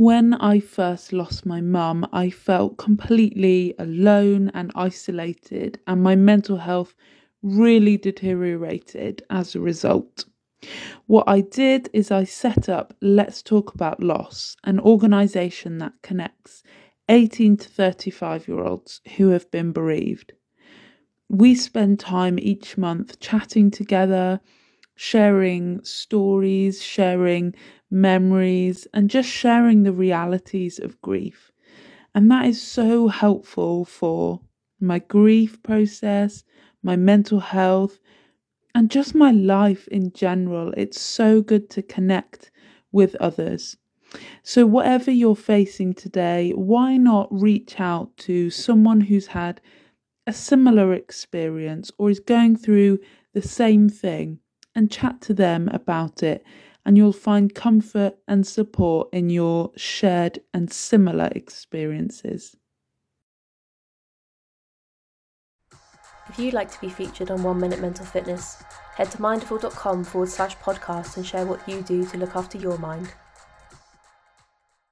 When I first lost my mum, I felt completely alone and isolated, and my mental health really deteriorated as a result. What I did is I set up Let's Talk About Loss, an organisation that connects 18 to 35 year olds who have been bereaved. We spend time each month chatting together, sharing stories, sharing memories, and just sharing the realities of grief. And that is so helpful for my grief process, my mental health, and just my life in general. It's so good to connect with others. So, whatever you're facing today, why not reach out to someone who's had a similar experience or is going through the same thing and chat to them about it and you'll find comfort and support in your shared and similar experiences. If you'd like to be featured on One Minute Mental Fitness, head to mindful.com forward slash podcast and share what you do to look after your mind.